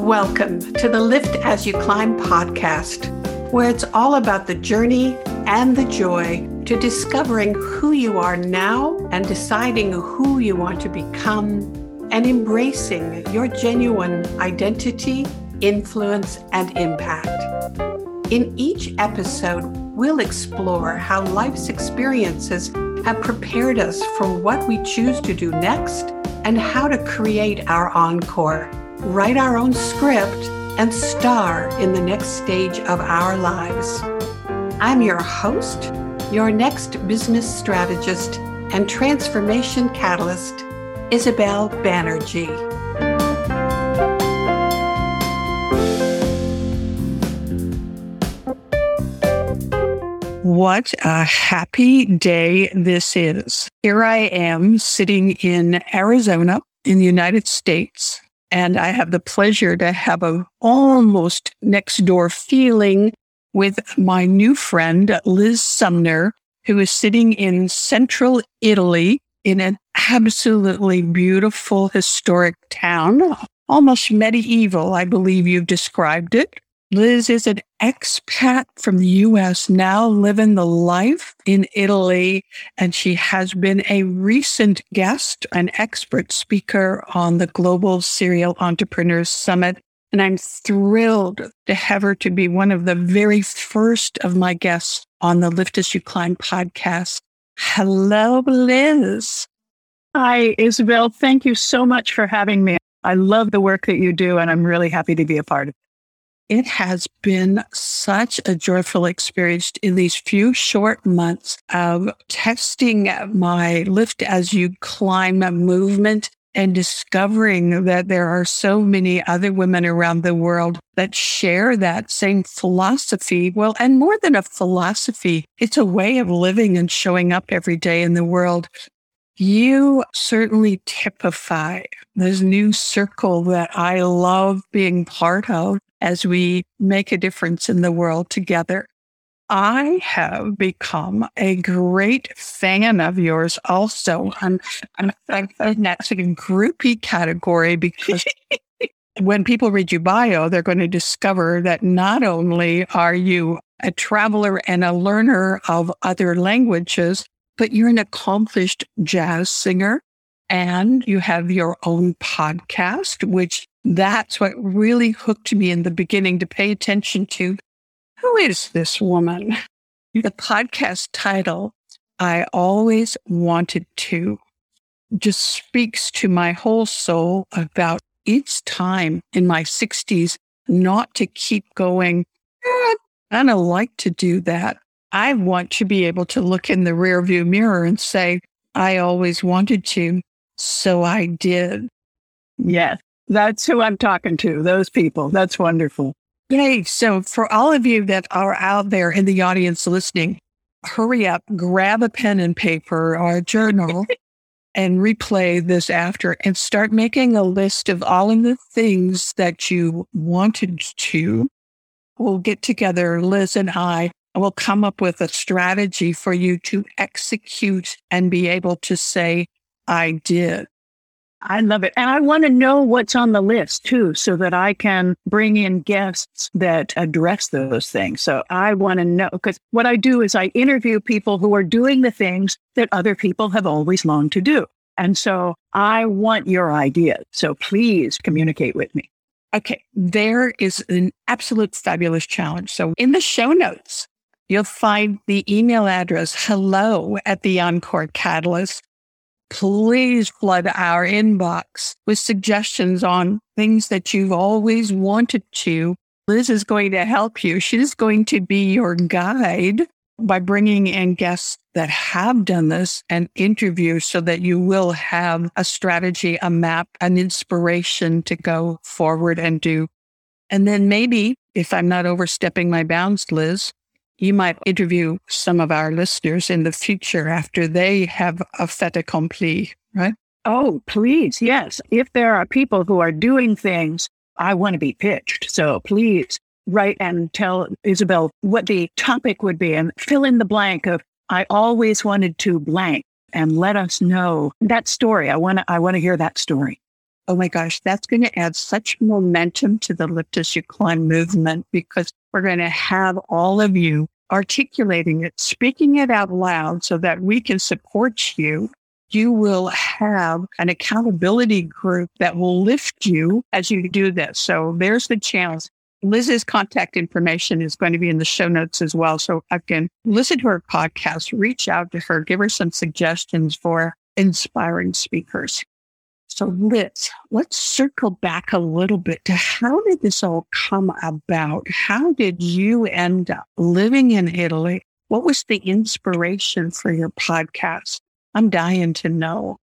Welcome to the Lift As You Climb podcast, where it's all about the journey and the joy to discovering who you are now and deciding who you want to become and embracing your genuine identity, influence, and impact. In each episode, we'll explore how life's experiences have prepared us for what we choose to do next and how to create our encore write our own script, and star in the next stage of our lives. I'm your host, your next business strategist and transformation catalyst, Isabel Banerjee. What a happy day this is. Here I am sitting in Arizona in the United States, and I have the pleasure to have a almost next door feeling with my new friend, Liz Sumner, who is sitting in central Italy in an absolutely beautiful historic town, almost medieval, I believe you've described it. Liz is an expat from the US, now living the life in Italy, and she has been a recent guest, an expert speaker on the Global Serial Entrepreneurs Summit. And I'm thrilled to have her to be one of the very first of my guests on the Lift As You Climb podcast. Hello, Liz. Hi, Isabel. Thank you so much for having me. I love the work that you do, and I'm really happy to be a part of it. It has been such a joyful experience in these few short months of testing my lift as you climb movement and discovering that there are so many other women around the world that share that same philosophy. Well, and more than a philosophy, it's a way of living and showing up every day in the world. You certainly typify this new circle that I love being part of as we make a difference in the world together. I have become a great fan of yours also. I'm, I'm, I'm that's a groupie category because when people read your bio, they're going to discover that not only are you a traveler and a learner of other languages, but you're an accomplished jazz singer and you have your own podcast, which that's what really hooked me in the beginning to pay attention to who is this woman? The podcast title, I Always Wanted to, just speaks to my whole soul about each time in my 60s not to keep going. Eh, I don't like to do that. I want to be able to look in the rearview mirror and say, I always wanted to, so I did. Yes. That's who I'm talking to, those people. That's wonderful. Yay. So, for all of you that are out there in the audience listening, hurry up, grab a pen and paper or a journal and replay this after and start making a list of all of the things that you wanted to. We'll get together, Liz and I, we'll come up with a strategy for you to execute and be able to say, I did. I love it. And I want to know what's on the list too, so that I can bring in guests that address those things. So I want to know because what I do is I interview people who are doing the things that other people have always longed to do. And so I want your ideas. So please communicate with me. Okay. There is an absolute fabulous challenge. So in the show notes, you'll find the email address hello at the Encore Catalyst please flood our inbox with suggestions on things that you've always wanted to. Liz is going to help you. She's going to be your guide by bringing in guests that have done this and interviews so that you will have a strategy, a map, an inspiration to go forward and do. And then maybe if I'm not overstepping my bounds, Liz, you might interview some of our listeners in the future after they have a fait accompli, right? Oh, please. Yes. If there are people who are doing things, I want to be pitched. So please write and tell Isabel what the topic would be and fill in the blank of I always wanted to blank and let us know that story. I want to I want to hear that story. Oh my gosh, that's going to add such momentum to the Lift As You Climb movement because we're going to have all of you articulating it, speaking it out loud so that we can support you. You will have an accountability group that will lift you as you do this. So there's the chance. Liz's contact information is going to be in the show notes as well. So I can listen to her podcast, reach out to her, give her some suggestions for inspiring speakers. So Liz, let's circle back a little bit to how did this all come about? How did you end up living in Italy? What was the inspiration for your podcast? I'm dying to know.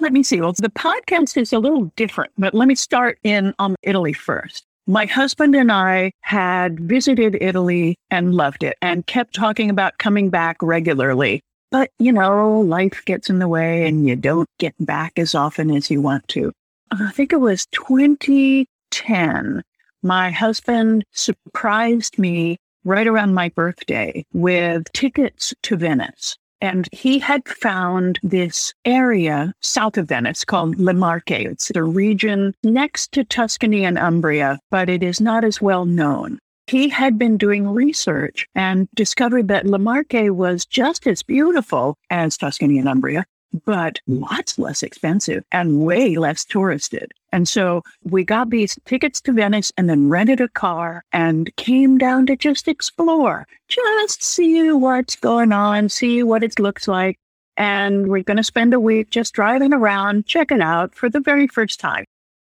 Let me see. Well, the podcast is a little different, but let me start in on Italy first. My husband and I had visited Italy and loved it and kept talking about coming back regularly. But, you know, life gets in the way and you don't get back as often as you want to. Uh, I think it was 2010. My husband surprised me right around my birthday with tickets to Venice. And he had found this area south of Venice called Le Marche. It's a region next to Tuscany and Umbria, but it is not as well known. He had been doing research and discovered that Le Marche was just as beautiful as Tuscany and Umbria, but lots less expensive and way less touristed. And so we got these tickets to Venice and then rented a car and came down to just explore, just see what's going on, see what it looks like. And we're going to spend a week just driving around, checking out for the very first time.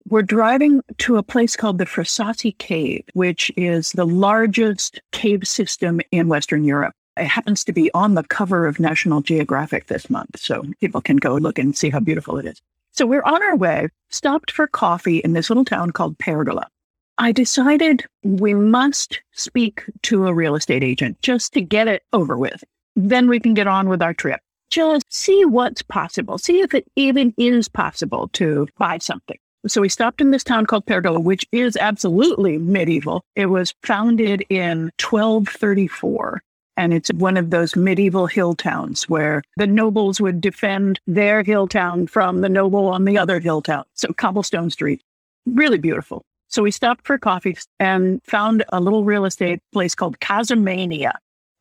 We're driving to a place called the Frasassi Cave, which is the largest cave system in Western Europe. It happens to be on the cover of National Geographic this month, so people can go look and see how beautiful it is. So we're on our way, stopped for coffee in this little town called Pergola. I decided we must speak to a real estate agent just to get it over with. Then we can get on with our trip. Just see what's possible, see if it even is possible to buy something. So we stopped in this town called Pergola, which is absolutely medieval. It was founded in 1234. And it's one of those medieval hill towns where the nobles would defend their hill town from the noble on the other hill town. So cobblestone street, really beautiful. So we stopped for coffee and found a little real estate place called Casamania,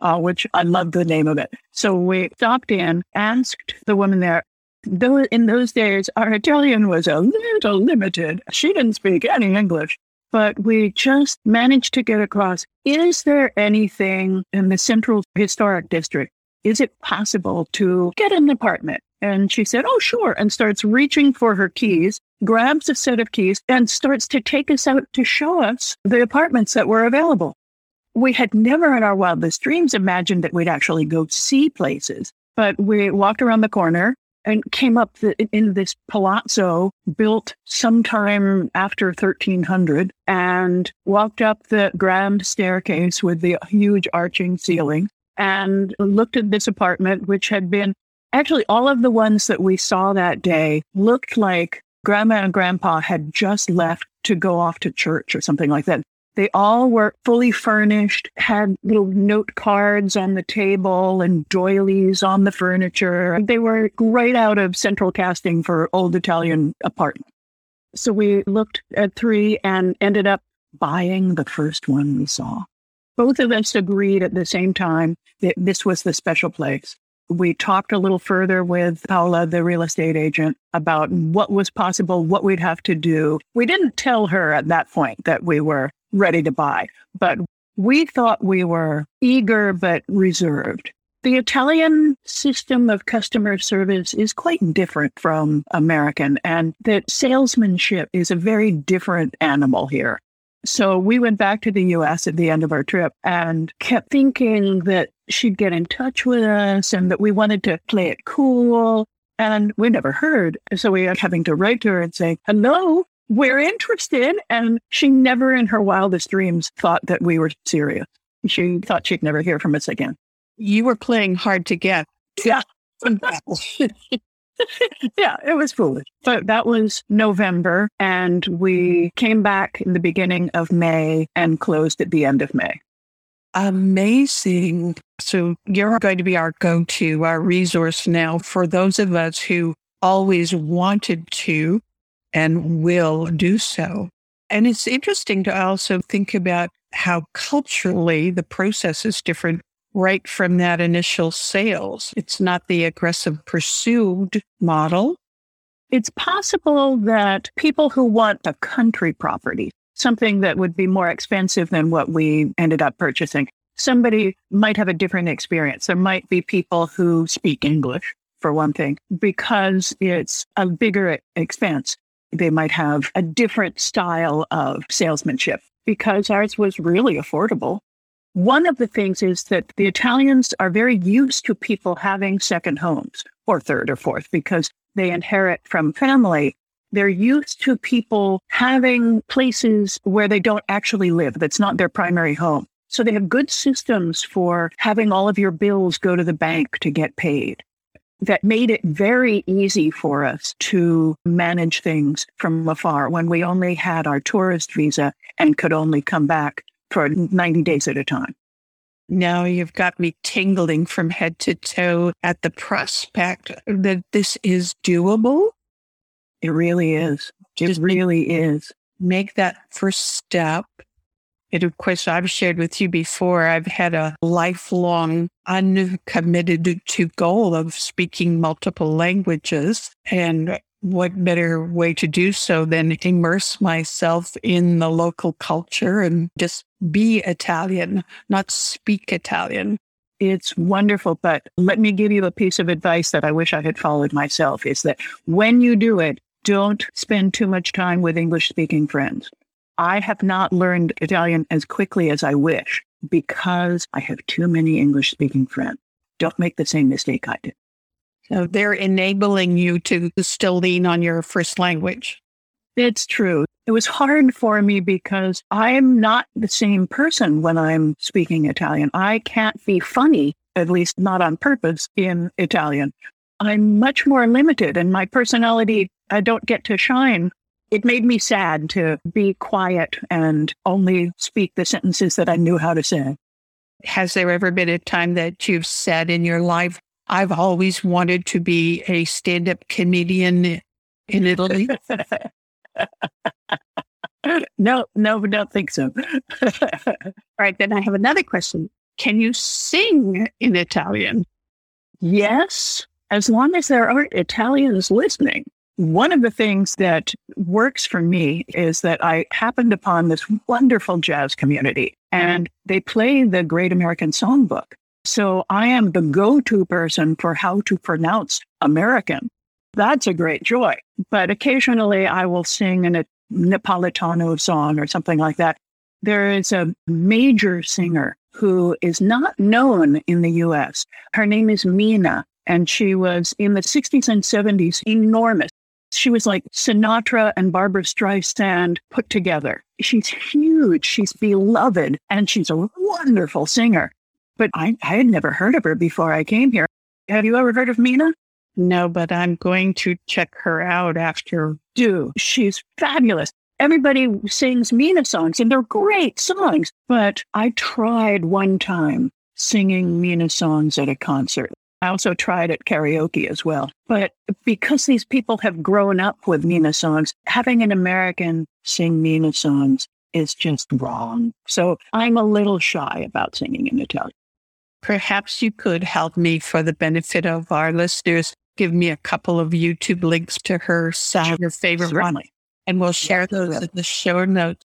uh, which I love the name of it. So we stopped in, asked the woman there, Though in those days, our Italian was a little limited. She didn't speak any English, but we just managed to get across. Is there anything in the Central Historic District? Is it possible to get an apartment? And she said, Oh, sure. And starts reaching for her keys, grabs a set of keys, and starts to take us out to show us the apartments that were available. We had never in our wildest dreams imagined that we'd actually go see places. But we walked around the corner and came up the, in this palazzo built sometime after 1300 and walked up the grand staircase with the huge arching ceiling and looked at this apartment, which had been actually all of the ones that we saw that day looked like grandma and grandpa had just left to go off to church or something like that. They all were fully furnished, had little note cards on the table and doilies on the furniture. They were right out of central casting for old Italian apartment. So we looked at three and ended up buying the first one we saw. Both of us agreed at the same time that this was the special place. We talked a little further with Paola, the real estate agent, about what was possible, what we'd have to do. We didn't tell her at that point that we were ready to buy. But we thought we were eager but reserved. The Italian system of customer service is quite different from American, and that salesmanship is a very different animal here. So we went back to the US at the end of our trip and kept thinking that she'd get in touch with us and that we wanted to play it cool. And we never heard. So we are having to write to her and say, hello, we're interested. And she never in her wildest dreams thought that we were serious. She thought she'd never hear from us again. You were playing hard to get. Yeah. yeah, it was foolish. But that was November, and we came back in the beginning of May and closed at the end of May. Amazing. So you're going to be our go to, our resource now for those of us who always wanted to and will do so. And it's interesting to also think about how culturally the process is different right from that initial sales. It's not the aggressive pursued model. It's possible that people who want a country property, something that would be more expensive than what we ended up purchasing, somebody might have a different experience. There might be people who speak English, for one thing, because it's a bigger expense. They might have a different style of salesmanship because ours was really affordable. One of the things is that the Italians are very used to people having second homes or third or fourth because they inherit from family. They're used to people having places where they don't actually live. That's not their primary home. So they have good systems for having all of your bills go to the bank to get paid. That made it very easy for us to manage things from afar when we only had our tourist visa and could only come back for 90 days at a time. Now you've got me tingling from head to toe at the prospect that this is doable. It really is. It Just really is. Make that first step. And of course, I've shared with you before, I've had a lifelong uncommitted to goal of speaking multiple languages. And what better way to do so than immerse myself in the local culture and just be Italian, not speak Italian. It's wonderful, but let me give you a piece of advice that I wish I had followed myself is that when you do it, don't spend too much time with English speaking friends. I have not learned Italian as quickly as I wish because I have too many English speaking friends. Don't make the same mistake I did. So they're enabling you to still lean on your first language. It's true. It was hard for me because I'm not the same person when I'm speaking Italian. I can't be funny, at least not on purpose, in Italian. I'm much more limited and my personality, I don't get to shine. It made me sad to be quiet and only speak the sentences that I knew how to say. Has there ever been a time that you've said in your life, I've always wanted to be a stand up comedian in Italy. no, no, don't think so. All right, then I have another question. Can you sing in Italian? Yes, as long as there aren't Italians listening. One of the things that works for me is that I happened upon this wonderful jazz community and they play the Great American Songbook. So I am the go to person for how to pronounce American. That's a great joy. But occasionally I will sing in a Napolitano song or something like that. There is a major singer who is not known in the US. Her name is Mina, and she was in the 60s and 70s enormous. She was like Sinatra and Barbra Streisand put together. She's huge, she's beloved, and she's a wonderful singer but I, I had never heard of her before I came here. Have you ever heard of Mina? No, but I'm going to check her out after. Do. She's fabulous. Everybody sings Mina songs and they're great songs. But I tried one time singing Mina songs at a concert. I also tried at karaoke as well. But because these people have grown up with Mina songs, having an American sing Mina songs is just wrong. So I'm a little shy about singing in Italian. Perhaps you could help me for the benefit of our listeners. Give me a couple of YouTube links to her song, your favorite Certainly. one, and we'll share those in the show notes.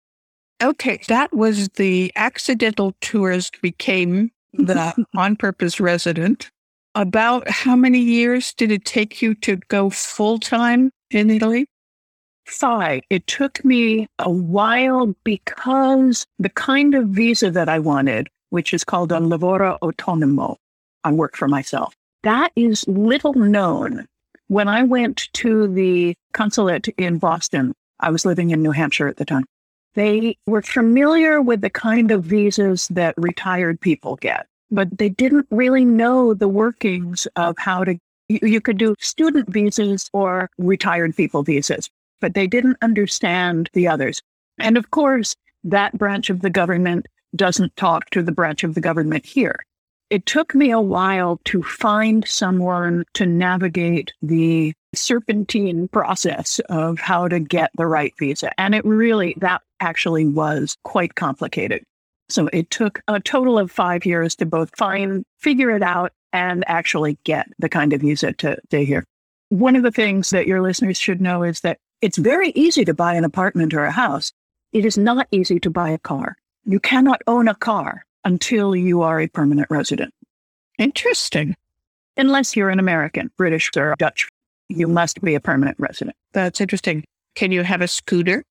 Okay, that was the accidental tourist became the on purpose resident. About how many years did it take you to go full time in Italy? Five. It took me a while because the kind of visa that I wanted which is called a lavoro autonomo. I work for myself. That is little known. When I went to the consulate in Boston, I was living in New Hampshire at the time. They were familiar with the kind of visas that retired people get, but they didn't really know the workings of how to. You, you could do student visas or retired people visas, but they didn't understand the others. And of course, that branch of the government doesn't talk to the branch of the government here. It took me a while to find someone to navigate the serpentine process of how to get the right visa. And it really, that actually was quite complicated. So it took a total of five years to both find, figure it out, and actually get the kind of visa to stay here. One of the things that your listeners should know is that it's very easy to buy an apartment or a house. It is not easy to buy a car. You cannot own a car until you are a permanent resident. Interesting. Unless you're an American, British, or Dutch, you must be a permanent resident. That's interesting. Can you have a scooter?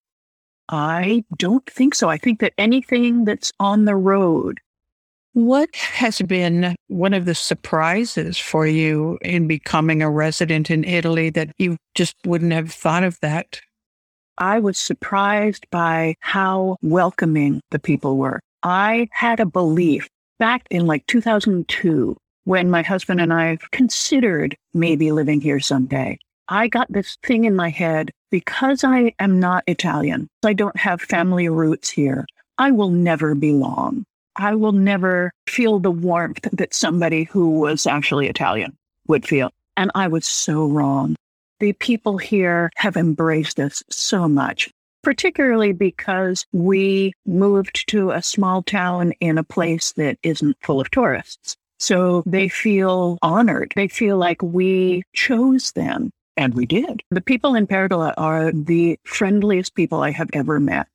I don't think so. I think that anything that's on the road. What has been one of the surprises for you in becoming a resident in Italy that you just wouldn't have thought of that? I was surprised by how welcoming the people were. I had a belief back in like 2002 when my husband and I considered maybe living here someday. I got this thing in my head because I am not Italian. I don't have family roots here. I will never belong. I will never feel the warmth that somebody who was actually Italian would feel. And I was so wrong. The people here have embraced us so much particularly because we moved to a small town in a place that isn't full of tourists. So they feel honored. They feel like we chose them. And we did. The people in Pergola are the friendliest people I have ever met.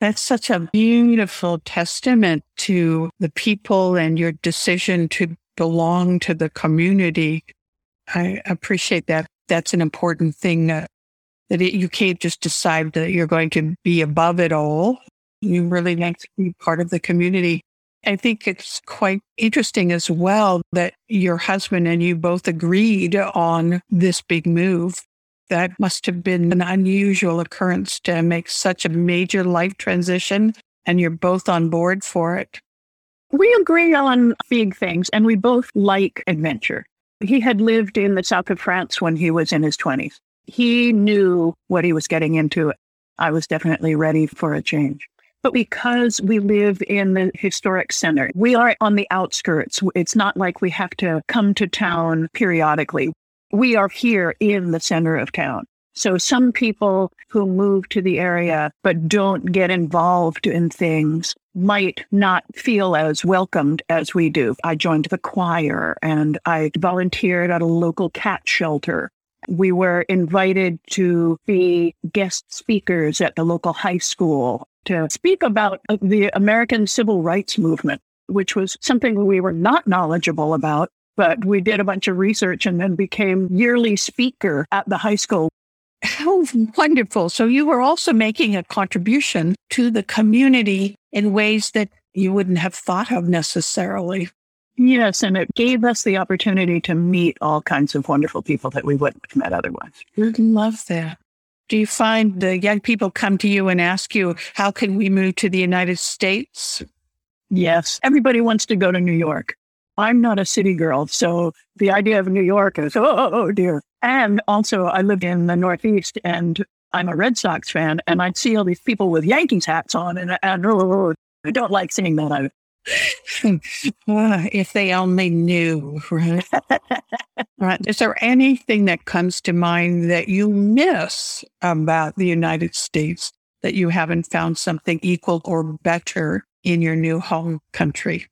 That's such a beautiful testament to the people and your decision to belong to the community. I appreciate that. That's an important thing uh, that it, you can't just decide that you're going to be above it all. You really need to be part of the community. I think it's quite interesting as well that your husband and you both agreed on this big move. That must have been an unusual occurrence to make such a major life transition, and you're both on board for it. We agree on big things, and we both like adventure. He had lived in the south of France when he was in his 20s he knew what he was getting into. I was definitely ready for a change. But because we live in the historic center, we are on the outskirts. It's not like we have to come to town periodically. We are here in the center of town. So some people who move to the area but don't get involved in things might not feel as welcomed as we do. I joined the choir and I volunteered at a local cat shelter we were invited to be guest speakers at the local high school to speak about the American civil rights movement, which was something we were not knowledgeable about. But we did a bunch of research and then became yearly speaker at the high school. How wonderful. So you were also making a contribution to the community in ways that you wouldn't have thought of necessarily. Yes, and it gave us the opportunity to meet all kinds of wonderful people that we wouldn't have met otherwise. I love that. Do you find the young people come to you and ask you, how can we move to the United States? Yes, everybody wants to go to New York. I'm not a city girl, so the idea of New York is, oh, oh, oh dear. And also, I lived in the Northeast and I'm a Red Sox fan, and I'd see all these people with Yankees hats on, and, and oh, oh, oh I don't like seeing that. if they only knew, right? right. Is there anything that comes to mind that you miss about the United States that you haven't found something equal or better in your new home country?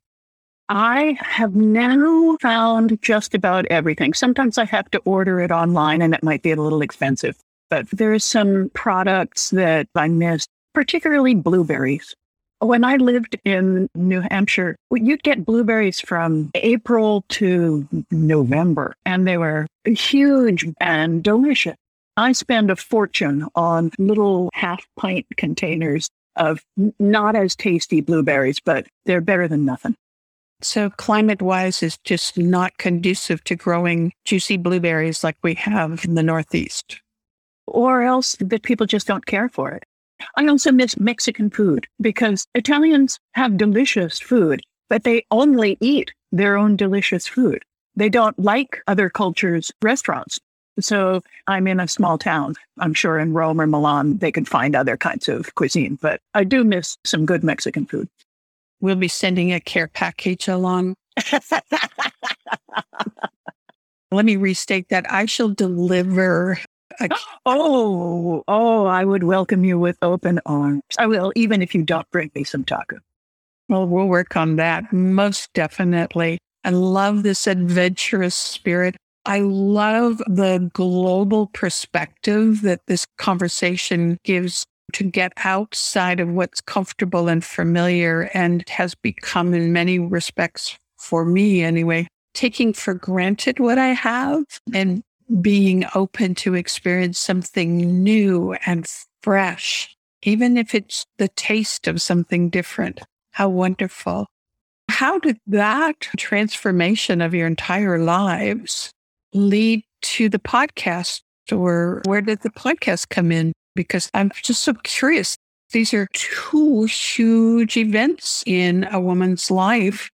I have now found just about everything. Sometimes I have to order it online and it might be a little expensive, but there's some products that I miss, particularly blueberries. When I lived in New Hampshire, you'd get blueberries from April to November, and they were huge and delicious. I spend a fortune on little half pint containers of not as tasty blueberries, but they're better than nothing. So, climate wise, is just not conducive to growing juicy blueberries like we have in the Northeast. Or else that people just don't care for it. I also miss Mexican food because Italians have delicious food, but they only eat their own delicious food. They don't like other cultures' restaurants. So I'm in a small town. I'm sure in Rome or Milan, they can find other kinds of cuisine, but I do miss some good Mexican food. We'll be sending a care package along. Let me restate that. I shall deliver. Oh, oh, I would welcome you with open arms. I will, even if you don't bring me some taco. Well, we'll work on that most definitely. I love this adventurous spirit. I love the global perspective that this conversation gives to get outside of what's comfortable and familiar and has become, in many respects, for me anyway, taking for granted what I have and being open to experience something new and fresh, even if it's the taste of something different. How wonderful. How did that transformation of your entire lives lead to the podcast? Or where did the podcast come in? Because I'm just so curious. These are two huge events in a woman's life.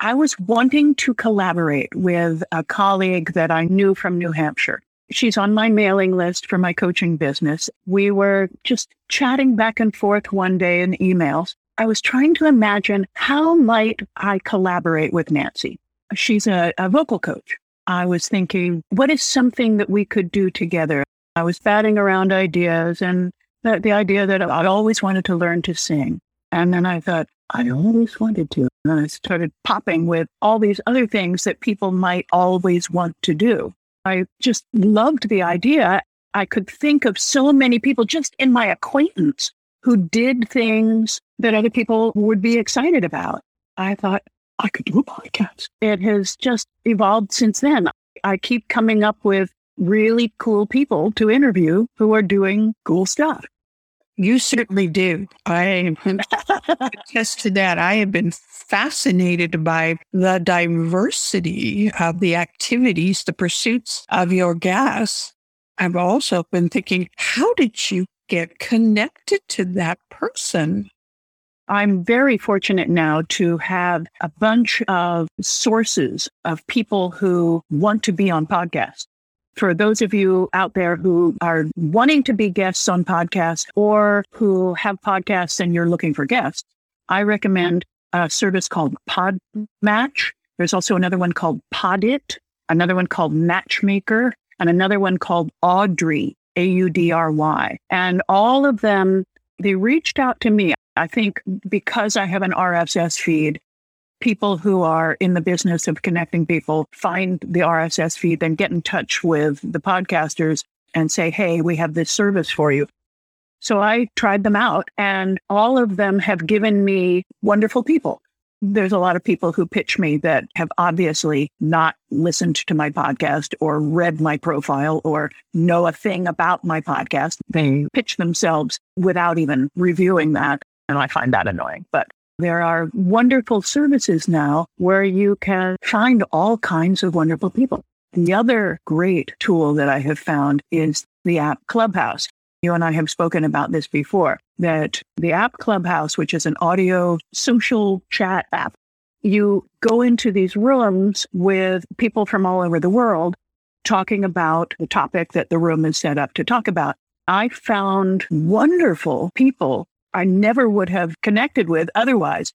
I was wanting to collaborate with a colleague that I knew from New Hampshire. She's on my mailing list for my coaching business. We were just chatting back and forth one day in emails. I was trying to imagine how might I collaborate with Nancy? She's a, a vocal coach. I was thinking, what is something that we could do together? I was batting around ideas and the, the idea that I always wanted to learn to sing. And then I thought, I always wanted to. And I started popping with all these other things that people might always want to do. I just loved the idea. I could think of so many people just in my acquaintance who did things that other people would be excited about. I thought, I could do a podcast. It has just evolved since then. I keep coming up with really cool people to interview who are doing cool stuff. You certainly do. I attest to that. I have been fascinated by the diversity of the activities, the pursuits of your guests. I've also been thinking, how did you get connected to that person? I'm very fortunate now to have a bunch of sources of people who want to be on podcasts. For those of you out there who are wanting to be guests on podcasts or who have podcasts and you're looking for guests, I recommend a service called Podmatch. There's also another one called Podit, another one called Matchmaker, and another one called Audrey, A U D R Y. And all of them, they reached out to me. I think because I have an RSS feed, people who are in the business of connecting people find the RSS feed, then get in touch with the podcasters and say, hey, we have this service for you. So I tried them out, and all of them have given me wonderful people. There's a lot of people who pitch me that have obviously not listened to my podcast or read my profile or know a thing about my podcast. They pitch themselves without even reviewing that. And I find that annoying. But there are wonderful services now where you can find all kinds of wonderful people. The other great tool that I have found is the app Clubhouse. You and I have spoken about this before that the app Clubhouse, which is an audio social chat app, you go into these rooms with people from all over the world talking about the topic that the room is set up to talk about. I found wonderful people I never would have connected with otherwise.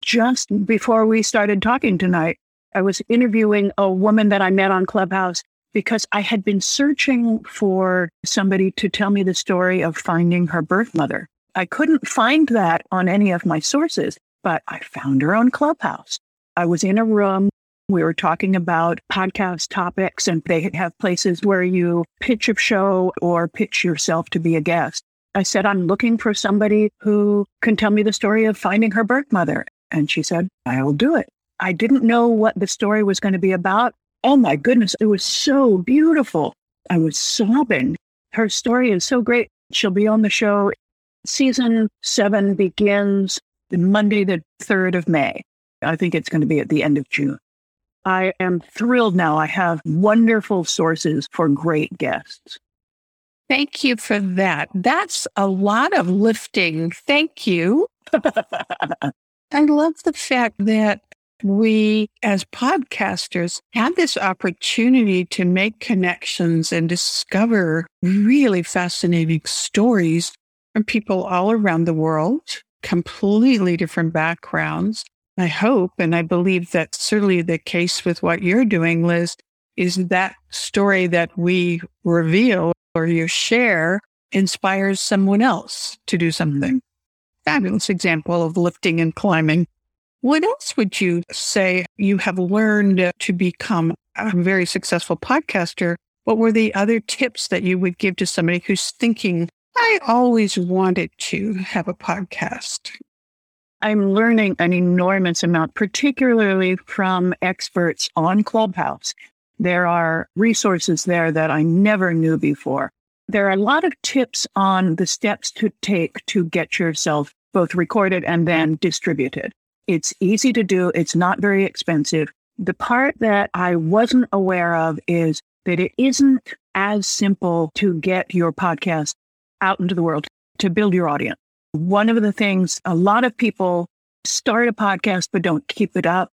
Just before we started talking tonight, I was interviewing a woman that I met on Clubhouse because I had been searching for somebody to tell me the story of finding her birth mother. I couldn't find that on any of my sources, but I found her on Clubhouse. I was in a room. We were talking about podcast topics, and they have places where you pitch a show or pitch yourself to be a guest. I said, I'm looking for somebody who can tell me the story of finding her birth mother. And she said, I'll do it. I didn't know what the story was going to be about. Oh my goodness, it was so beautiful. I was sobbing. Her story is so great. She'll be on the show. Season seven begins Monday, the 3rd of May. I think it's going to be at the end of June. I am thrilled now. I have wonderful sources for great guests. Thank you for that. That's a lot of lifting. Thank you. I love the fact that we as podcasters have this opportunity to make connections and discover really fascinating stories from people all around the world, completely different backgrounds. I hope and I believe that's certainly the case with what you're doing, Liz. is that story that we reveal or you share inspires someone else to do something. Mm-hmm. Fabulous example of lifting and climbing. What else would you say you have learned to become a very successful podcaster? What were the other tips that you would give to somebody who's thinking, I always wanted to have a podcast? I'm learning an enormous amount, particularly from experts on Clubhouse. There are resources there that I never knew before. There are a lot of tips on the steps to take to get yourself both recorded and then distributed. It's easy to do. It's not very expensive. The part that I wasn't aware of is that it isn't as simple to get your podcast out into the world to build your audience. One of the things a lot of people start a podcast but don't keep it up.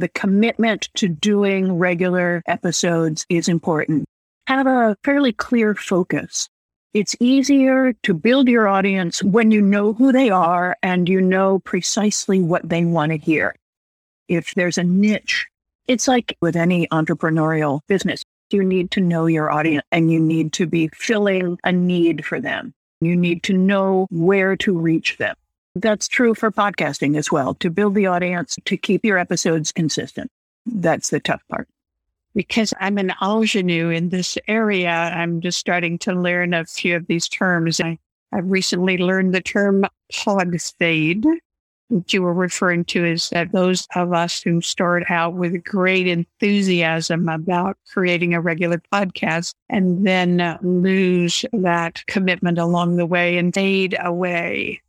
The commitment to doing regular episodes is important. Have a fairly clear focus. It's easier to build your audience when you know who they are and you know precisely what they want to hear. If there's a niche, it's like with any entrepreneurial business. You need to know your audience and you need to be filling a need for them. You need to know where to reach them. That's true for podcasting as well, to build the audience, to keep your episodes consistent. That's the tough part. Because I'm an ingenue in this area, I'm just starting to learn a few of these terms. I, I've recently learned the term pod fade, which you were referring to is that those of us who start out with great enthusiasm about creating a regular podcast and then lose that commitment along the way and fade away.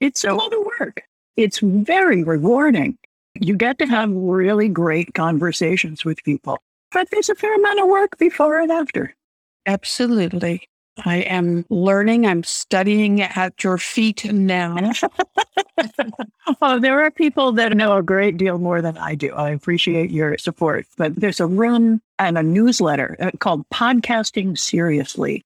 It's a lot of work. It's very rewarding. You get to have really great conversations with people, but there's a fair amount of work before and after. Absolutely. I am learning. I'm studying at your feet now. oh, there are people that know a great deal more than I do. I appreciate your support. But there's a room and a newsletter uh, called Podcasting Seriously.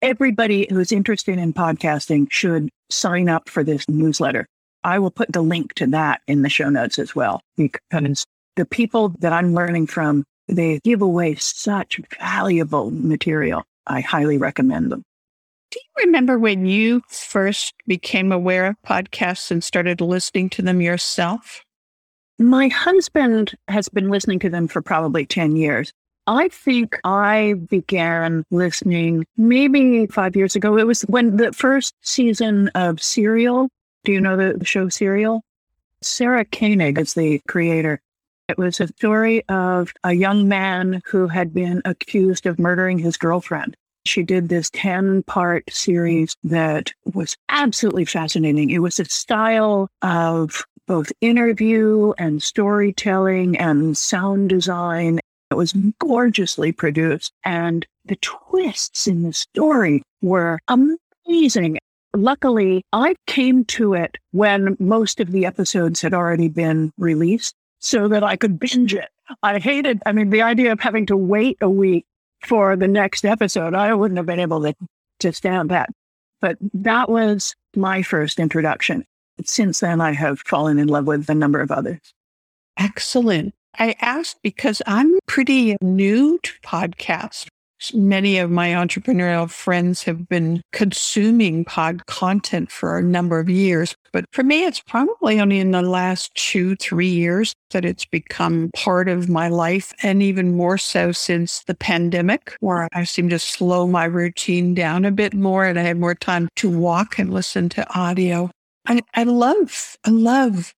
Everybody who's interested in podcasting should sign up for this newsletter. I will put the link to that in the show notes as well, because the people that I'm learning from, they give away such valuable material. I highly recommend them. Do you remember when you first became aware of podcasts and started listening to them yourself? My husband has been listening to them for probably 10 years. I think I began listening maybe five years ago. It was when the first season of Serial. Do you know the, the show Serial? Sarah Koenig is the creator. It was a story of a young man who had been accused of murdering his girlfriend. She did this 10 part series that was absolutely fascinating. It was a style of both interview and storytelling and sound design. It was gorgeously produced. And the twists in the story were amazing. Luckily, I came to it when most of the episodes had already been released so that I could binge it. I hated, I mean, the idea of having to wait a week for the next episode, I wouldn't have been able to, to stand that. But that was my first introduction. Since then, I have fallen in love with a number of others. Excellent. I asked because I'm pretty new to podcasts many of my entrepreneurial friends have been consuming pod content for a number of years. But for me, it's probably only in the last two, three years that it's become part of my life. And even more so since the pandemic, where I seem to slow my routine down a bit more and I have more time to walk and listen to audio. I, I love, I love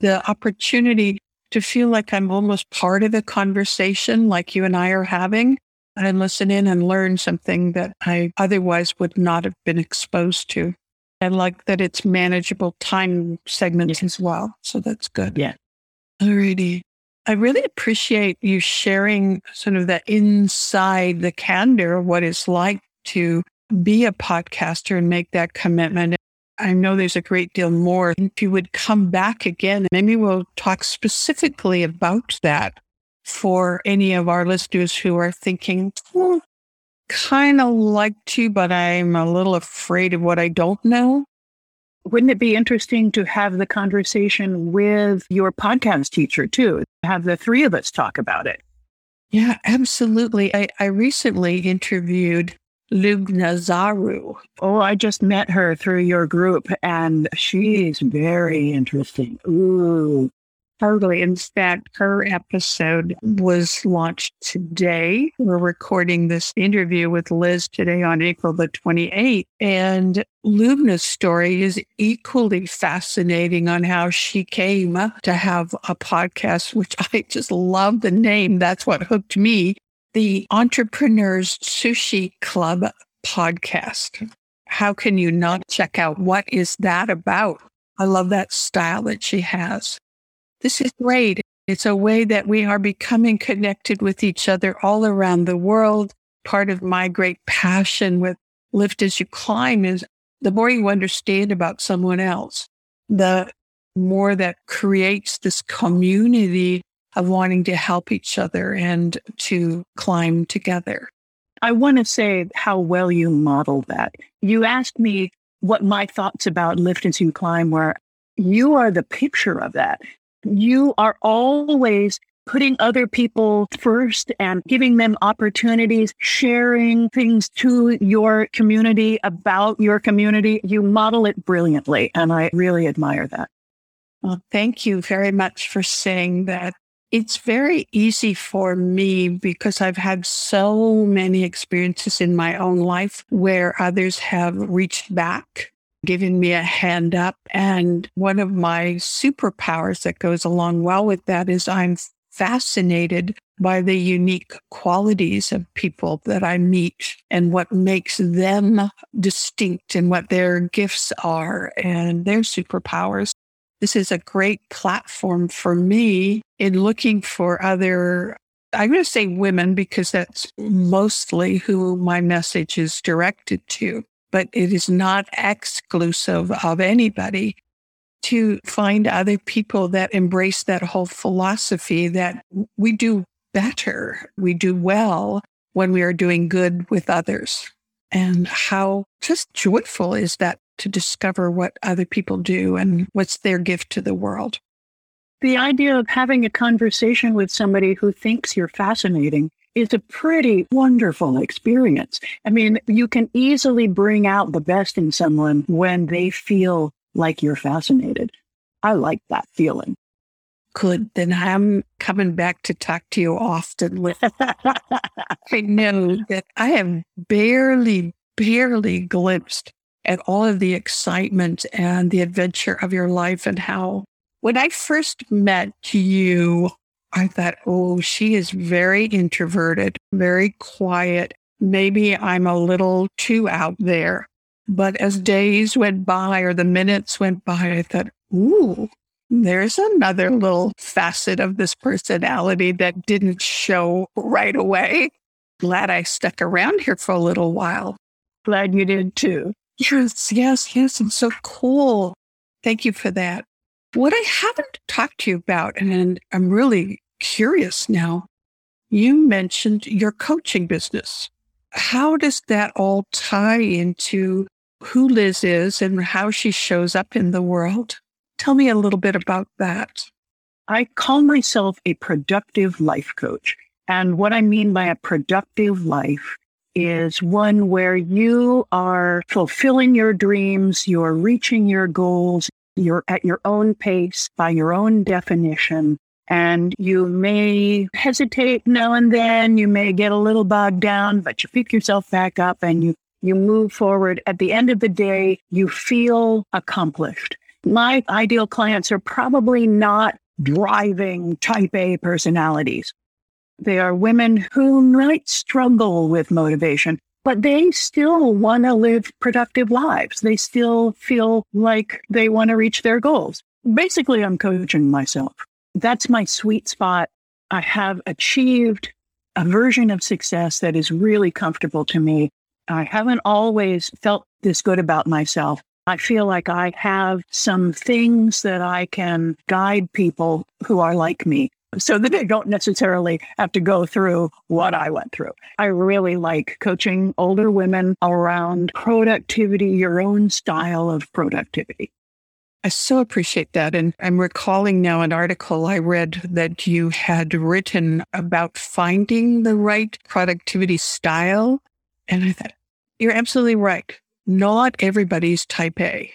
the opportunity to feel like I'm almost part of the conversation like you and I are having and listen in and learn something that I otherwise would not have been exposed to. I like that it's manageable time segments as well. So that's good. Yeah. Alrighty. I really appreciate you sharing sort of the inside the candor of what it's like to be a podcaster and make that commitment. I know there's a great deal more. If you would come back again, maybe we'll talk specifically about that for any of our listeners who are thinking, hmm, well, kind of like to, but I'm a little afraid of what I don't know? Wouldn't it be interesting to have the conversation with your podcast teacher too? Have the three of us talk about it. Yeah, absolutely. I, I recently interviewed Lubna Zaru. Oh, I just met her through your group and she's very interesting. Ooh. Totally. In fact, her episode was launched today. We're recording this interview with Liz today on April the 28th. And Lubna's story is equally fascinating on how she came to have a podcast, which I just love the name. That's what hooked me. The Entrepreneurs Sushi Club podcast. How can you not check out what is that about? I love that style that she has. This is great. It's a way that we are becoming connected with each other all around the world. Part of my great passion with Lift as You Climb is the more you understand about someone else, the more that creates this community of wanting to help each other and to climb together. I want to say how well you modeled that. You asked me what my thoughts about Lift and You Climb were. You are the picture of that you are always putting other people first and giving them opportunities, sharing things to your community about your community. You model it brilliantly. And I really admire that. Well, thank you very much for saying that. It's very easy for me because I've had so many experiences in my own life where others have reached back giving me a hand up. And one of my superpowers that goes along well with that is I'm fascinated by the unique qualities of people that I meet and what makes them distinct and what their gifts are and their superpowers. This is a great platform for me in looking for other I'm going to say women because that's mostly who my message is directed to but it is not exclusive of anybody to find other people that embrace that whole philosophy that we do better, we do well when we are doing good with others. And how just joyful is that to discover what other people do and what's their gift to the world. The idea of having a conversation with somebody who thinks you're fascinating is a pretty wonderful experience. I mean, you can easily bring out the best in someone when they feel like you're fascinated. I like that feeling. Good. Then I'm coming back to talk to you often. I know that I have barely, barely glimpsed at all of the excitement and the adventure of your life and how when I first met you, I thought, oh, she is very introverted, very quiet. Maybe I'm a little too out there. But as days went by or the minutes went by, I thought, ooh, there's another little facet of this personality that didn't show right away. Glad I stuck around here for a little while. Glad you did too. Yes, yes, yes. It's so cool. Thank you for that. What I haven't talked to you about, and I'm really curious now, you mentioned your coaching business. How does that all tie into who Liz is and how she shows up in the world? Tell me a little bit about that. I call myself a productive life coach. And what I mean by a productive life is one where you are fulfilling your dreams, you're reaching your goals, you're at your own pace by your own definition. And you may hesitate now and then, you may get a little bogged down, but you pick yourself back up and you, you move forward. At the end of the day, you feel accomplished. My ideal clients are probably not driving type A personalities. They are women who might struggle with motivation, but they still want to live productive lives. They still feel like they want to reach their goals. Basically, I'm coaching myself. That's my sweet spot. I have achieved a version of success that is really comfortable to me. I haven't always felt this good about myself. I feel like I have some things that I can guide people who are like me so that they don't necessarily have to go through what I went through. I really like coaching older women around productivity, your own style of productivity. I so appreciate that. And I'm recalling now an article I read that you had written about finding the right productivity style. And I thought, you're absolutely right. Not everybody's type A.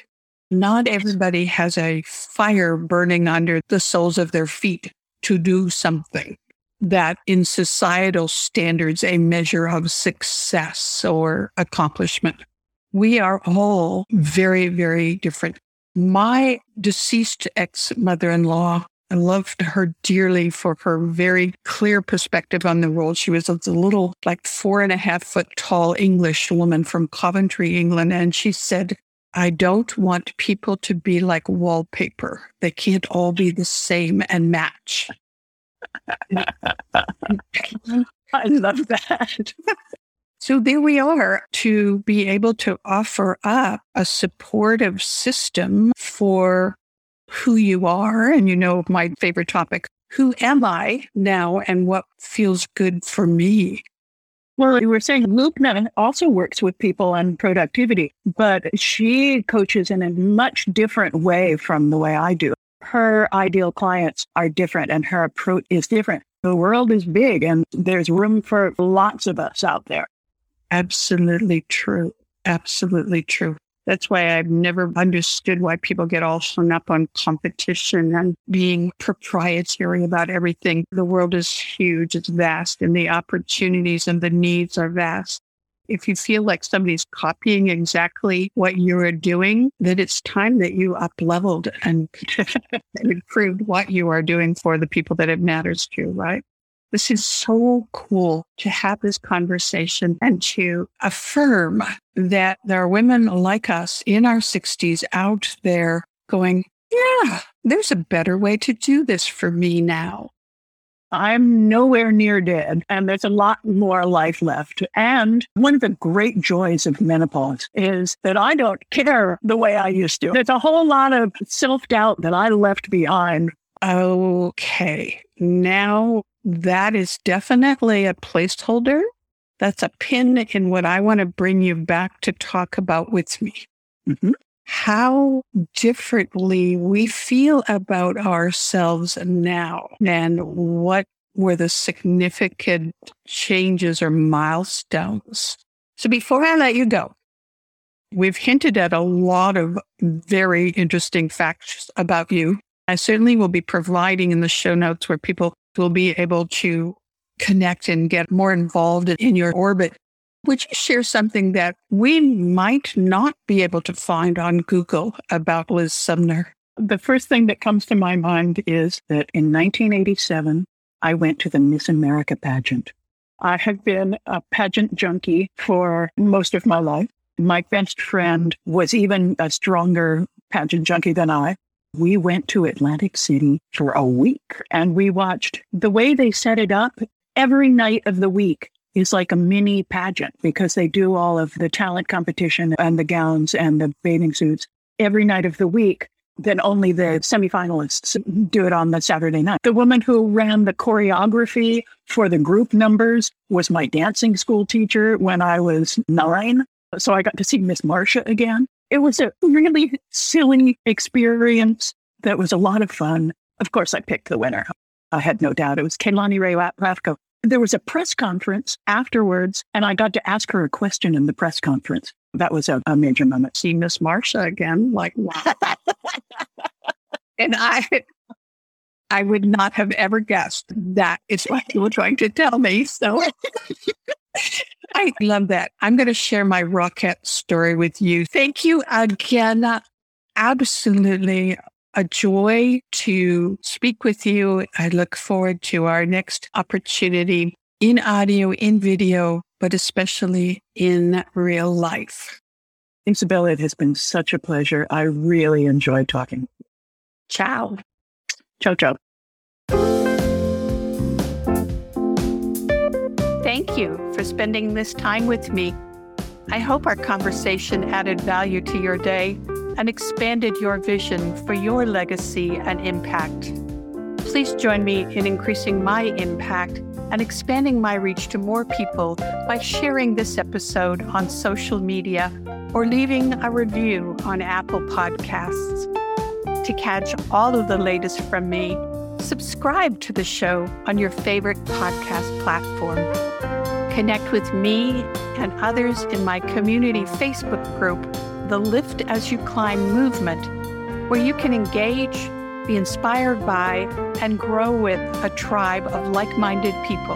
Not everybody has a fire burning under the soles of their feet to do something that in societal standards, a measure of success or accomplishment. We are all very, very different. My deceased ex mother in law, I loved her dearly for her very clear perspective on the world. She was a little, like four and a half foot tall English woman from Coventry, England. And she said, I don't want people to be like wallpaper. They can't all be the same and match. I love that. So there we are to be able to offer up a supportive system for who you are. And you know, my favorite topic, who am I now and what feels good for me? Well, you were saying Lupna also works with people on productivity, but she coaches in a much different way from the way I do. Her ideal clients are different and her approach is different. The world is big and there's room for lots of us out there. Absolutely true. Absolutely true. That's why I've never understood why people get all hung up on competition and being proprietary about everything. The world is huge, it's vast, and the opportunities and the needs are vast. If you feel like somebody's copying exactly what you are doing, then it's time that you up leveled and, and improved what you are doing for the people that it matters to, right? This is so cool to have this conversation and to affirm that there are women like us in our 60s out there going, yeah, there's a better way to do this for me now. I'm nowhere near dead, and there's a lot more life left. And one of the great joys of menopause is that I don't care the way I used to. There's a whole lot of self doubt that I left behind. Okay. Now that is definitely a placeholder. That's a pin in what I want to bring you back to talk about with me. Mm-hmm. How differently we feel about ourselves now and what were the significant changes or milestones. So before I let you go, we've hinted at a lot of very interesting facts about you. I certainly will be providing in the show notes where people will be able to connect and get more involved in your orbit. Would you share something that we might not be able to find on Google about Liz Sumner? The first thing that comes to my mind is that in 1987, I went to the Miss America pageant. I have been a pageant junkie for most of my life. My best friend was even a stronger pageant junkie than I we went to Atlantic City for a week and we watched the way they set it up every night of the week is like a mini pageant because they do all of the talent competition and the gowns and the bathing suits every night of the week. Then only the semifinalists do it on the Saturday night. The woman who ran the choreography for the group numbers was my dancing school teacher when I was nine. So I got to see Miss Marcia again. It was a really silly experience that was a lot of fun. Of course, I picked the winner. I had no doubt it was Kaye Lani Rae Rafko. There was a press conference afterwards, and I got to ask her a question in the press conference. That was a, a major moment. See Miss Marsha again, like wow. and I, I would not have ever guessed that is what you were trying to tell me. So I love that. I'm going to share my rocket story with you. Thank you again. Absolutely a joy to speak with you. I look forward to our next opportunity in audio, in video, but especially in real life. Isabella, it has been such a pleasure. I really enjoyed talking. Ciao. Ciao, ciao. Thank you for spending this time with me. I hope our conversation added value to your day and expanded your vision for your legacy and impact. Please join me in increasing my impact and expanding my reach to more people by sharing this episode on social media or leaving a review on Apple Podcasts. to catch all of the latest from me, subscribe to the show on your favorite podcast platform. Connect with me and others in my community Facebook group, the Lift As You Climb movement, where you can engage, be inspired by, and grow with a tribe of like minded people.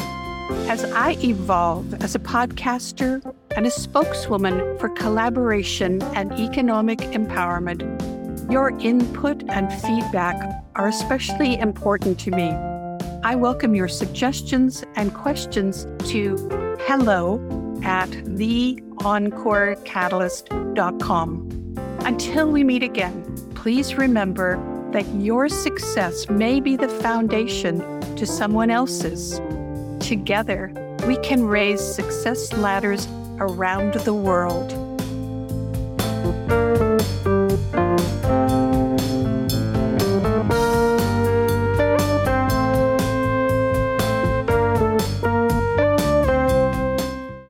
As I evolve as a podcaster and a spokeswoman for collaboration and economic empowerment, your input and feedback are especially important to me. I welcome your suggestions and questions to hello at theencorecatalyst.com. Until we meet again, please remember that your success may be the foundation to someone else's. Together, we can raise success ladders around the world.